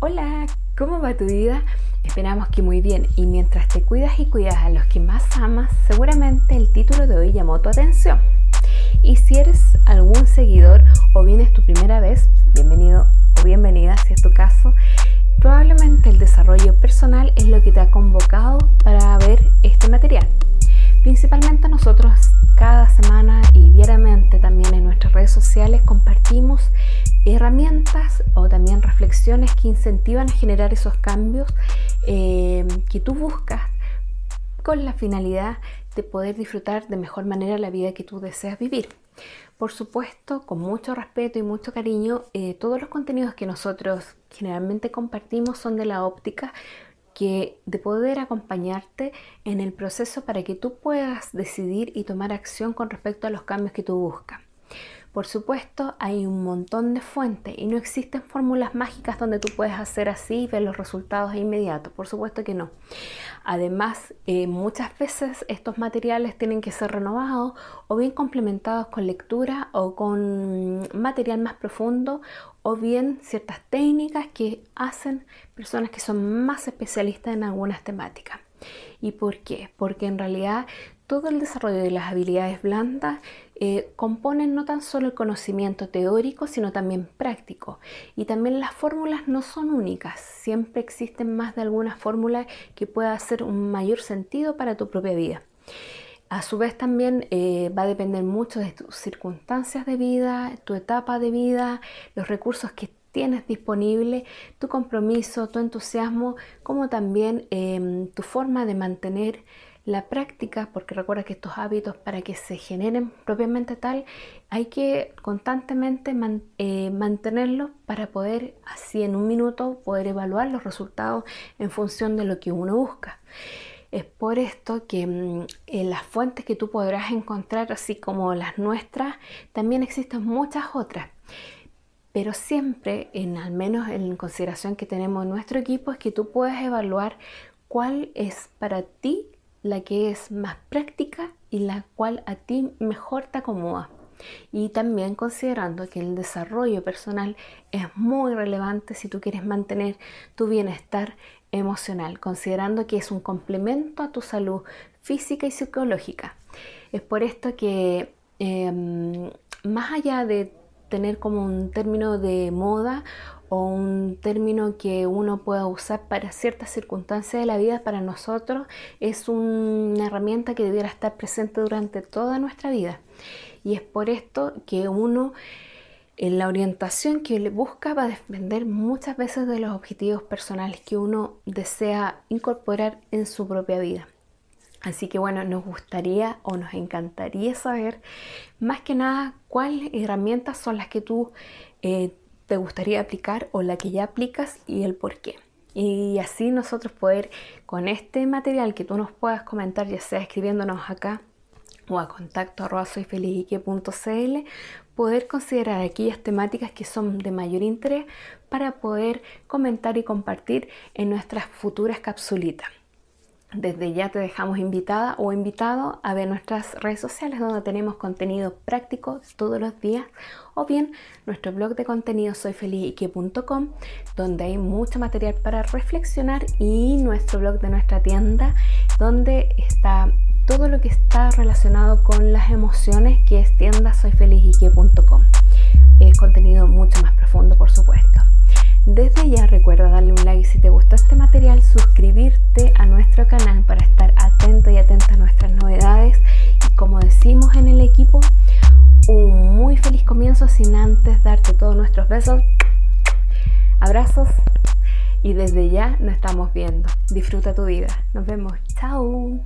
Hola, ¿cómo va tu vida? Esperamos que muy bien y mientras te cuidas y cuidas a los que más amas, seguramente el título de hoy llamó tu atención. Y si eres algún seguidor o bien es tu primera vez, bienvenido o bienvenida si es tu caso, probablemente el desarrollo personal es lo que te ha convocado para ver este material. Principalmente nosotros cada semana y diariamente también en nuestras redes sociales compartimos herramientas también reflexiones que incentivan a generar esos cambios eh, que tú buscas con la finalidad de poder disfrutar de mejor manera la vida que tú deseas vivir. Por supuesto, con mucho respeto y mucho cariño, eh, todos los contenidos que nosotros generalmente compartimos son de la óptica que de poder acompañarte en el proceso para que tú puedas decidir y tomar acción con respecto a los cambios que tú buscas. Por supuesto, hay un montón de fuentes y no existen fórmulas mágicas donde tú puedes hacer así y ver los resultados inmediatos. Por supuesto que no. Además, eh, muchas veces estos materiales tienen que ser renovados o bien complementados con lectura o con material más profundo o bien ciertas técnicas que hacen personas que son más especialistas en algunas temáticas. ¿Y por qué? Porque en realidad todo el desarrollo de las habilidades blandas eh, componen no tan solo el conocimiento teórico, sino también práctico. Y también las fórmulas no son únicas, siempre existen más de alguna fórmula que pueda hacer un mayor sentido para tu propia vida. A su vez también eh, va a depender mucho de tus circunstancias de vida, tu etapa de vida, los recursos que tienes disponible, tu compromiso, tu entusiasmo, como también em, tu forma de mantener la práctica, porque recuerda que estos hábitos para que se generen propiamente tal, hay que constantemente eh, mantenerlos para poder así en un minuto poder evaluar los resultados en función de lo que uno busca. Es por esto que mm, las fuentes que tú podrás encontrar, así como las nuestras, también existen muchas otras. Pero siempre, en al menos en consideración que tenemos en nuestro equipo, es que tú puedes evaluar cuál es para ti la que es más práctica y la cual a ti mejor te acomoda. Y también considerando que el desarrollo personal es muy relevante si tú quieres mantener tu bienestar emocional, considerando que es un complemento a tu salud física y psicológica. Es por esto que em, más allá de tener como un término de moda o un término que uno pueda usar para ciertas circunstancias de la vida, para nosotros es una herramienta que debiera estar presente durante toda nuestra vida. Y es por esto que uno, en la orientación que le busca, va a depender muchas veces de los objetivos personales que uno desea incorporar en su propia vida. Así que bueno, nos gustaría o nos encantaría saber más que nada cuáles herramientas son las que tú eh, te gustaría aplicar o la que ya aplicas y el por qué. Y así nosotros poder con este material que tú nos puedas comentar, ya sea escribiéndonos acá o a contacto arroba poder considerar aquellas temáticas que son de mayor interés para poder comentar y compartir en nuestras futuras capsulitas. Desde ya te dejamos invitada o invitado a ver nuestras redes sociales donde tenemos contenido práctico todos los días o bien nuestro blog de contenido soyfelizyque.com donde hay mucho material para reflexionar y nuestro blog de nuestra tienda donde está todo lo que está relacionado con las emociones que es tienda soyfelizyque.com. Es contenido mucho más profundo. Desde ya recuerda darle un like si te gustó este material, suscribirte a nuestro canal para estar atento y atenta a nuestras novedades y como decimos en el equipo, un muy feliz comienzo sin antes darte todos nuestros besos, abrazos y desde ya nos estamos viendo. Disfruta tu vida. Nos vemos. Chao.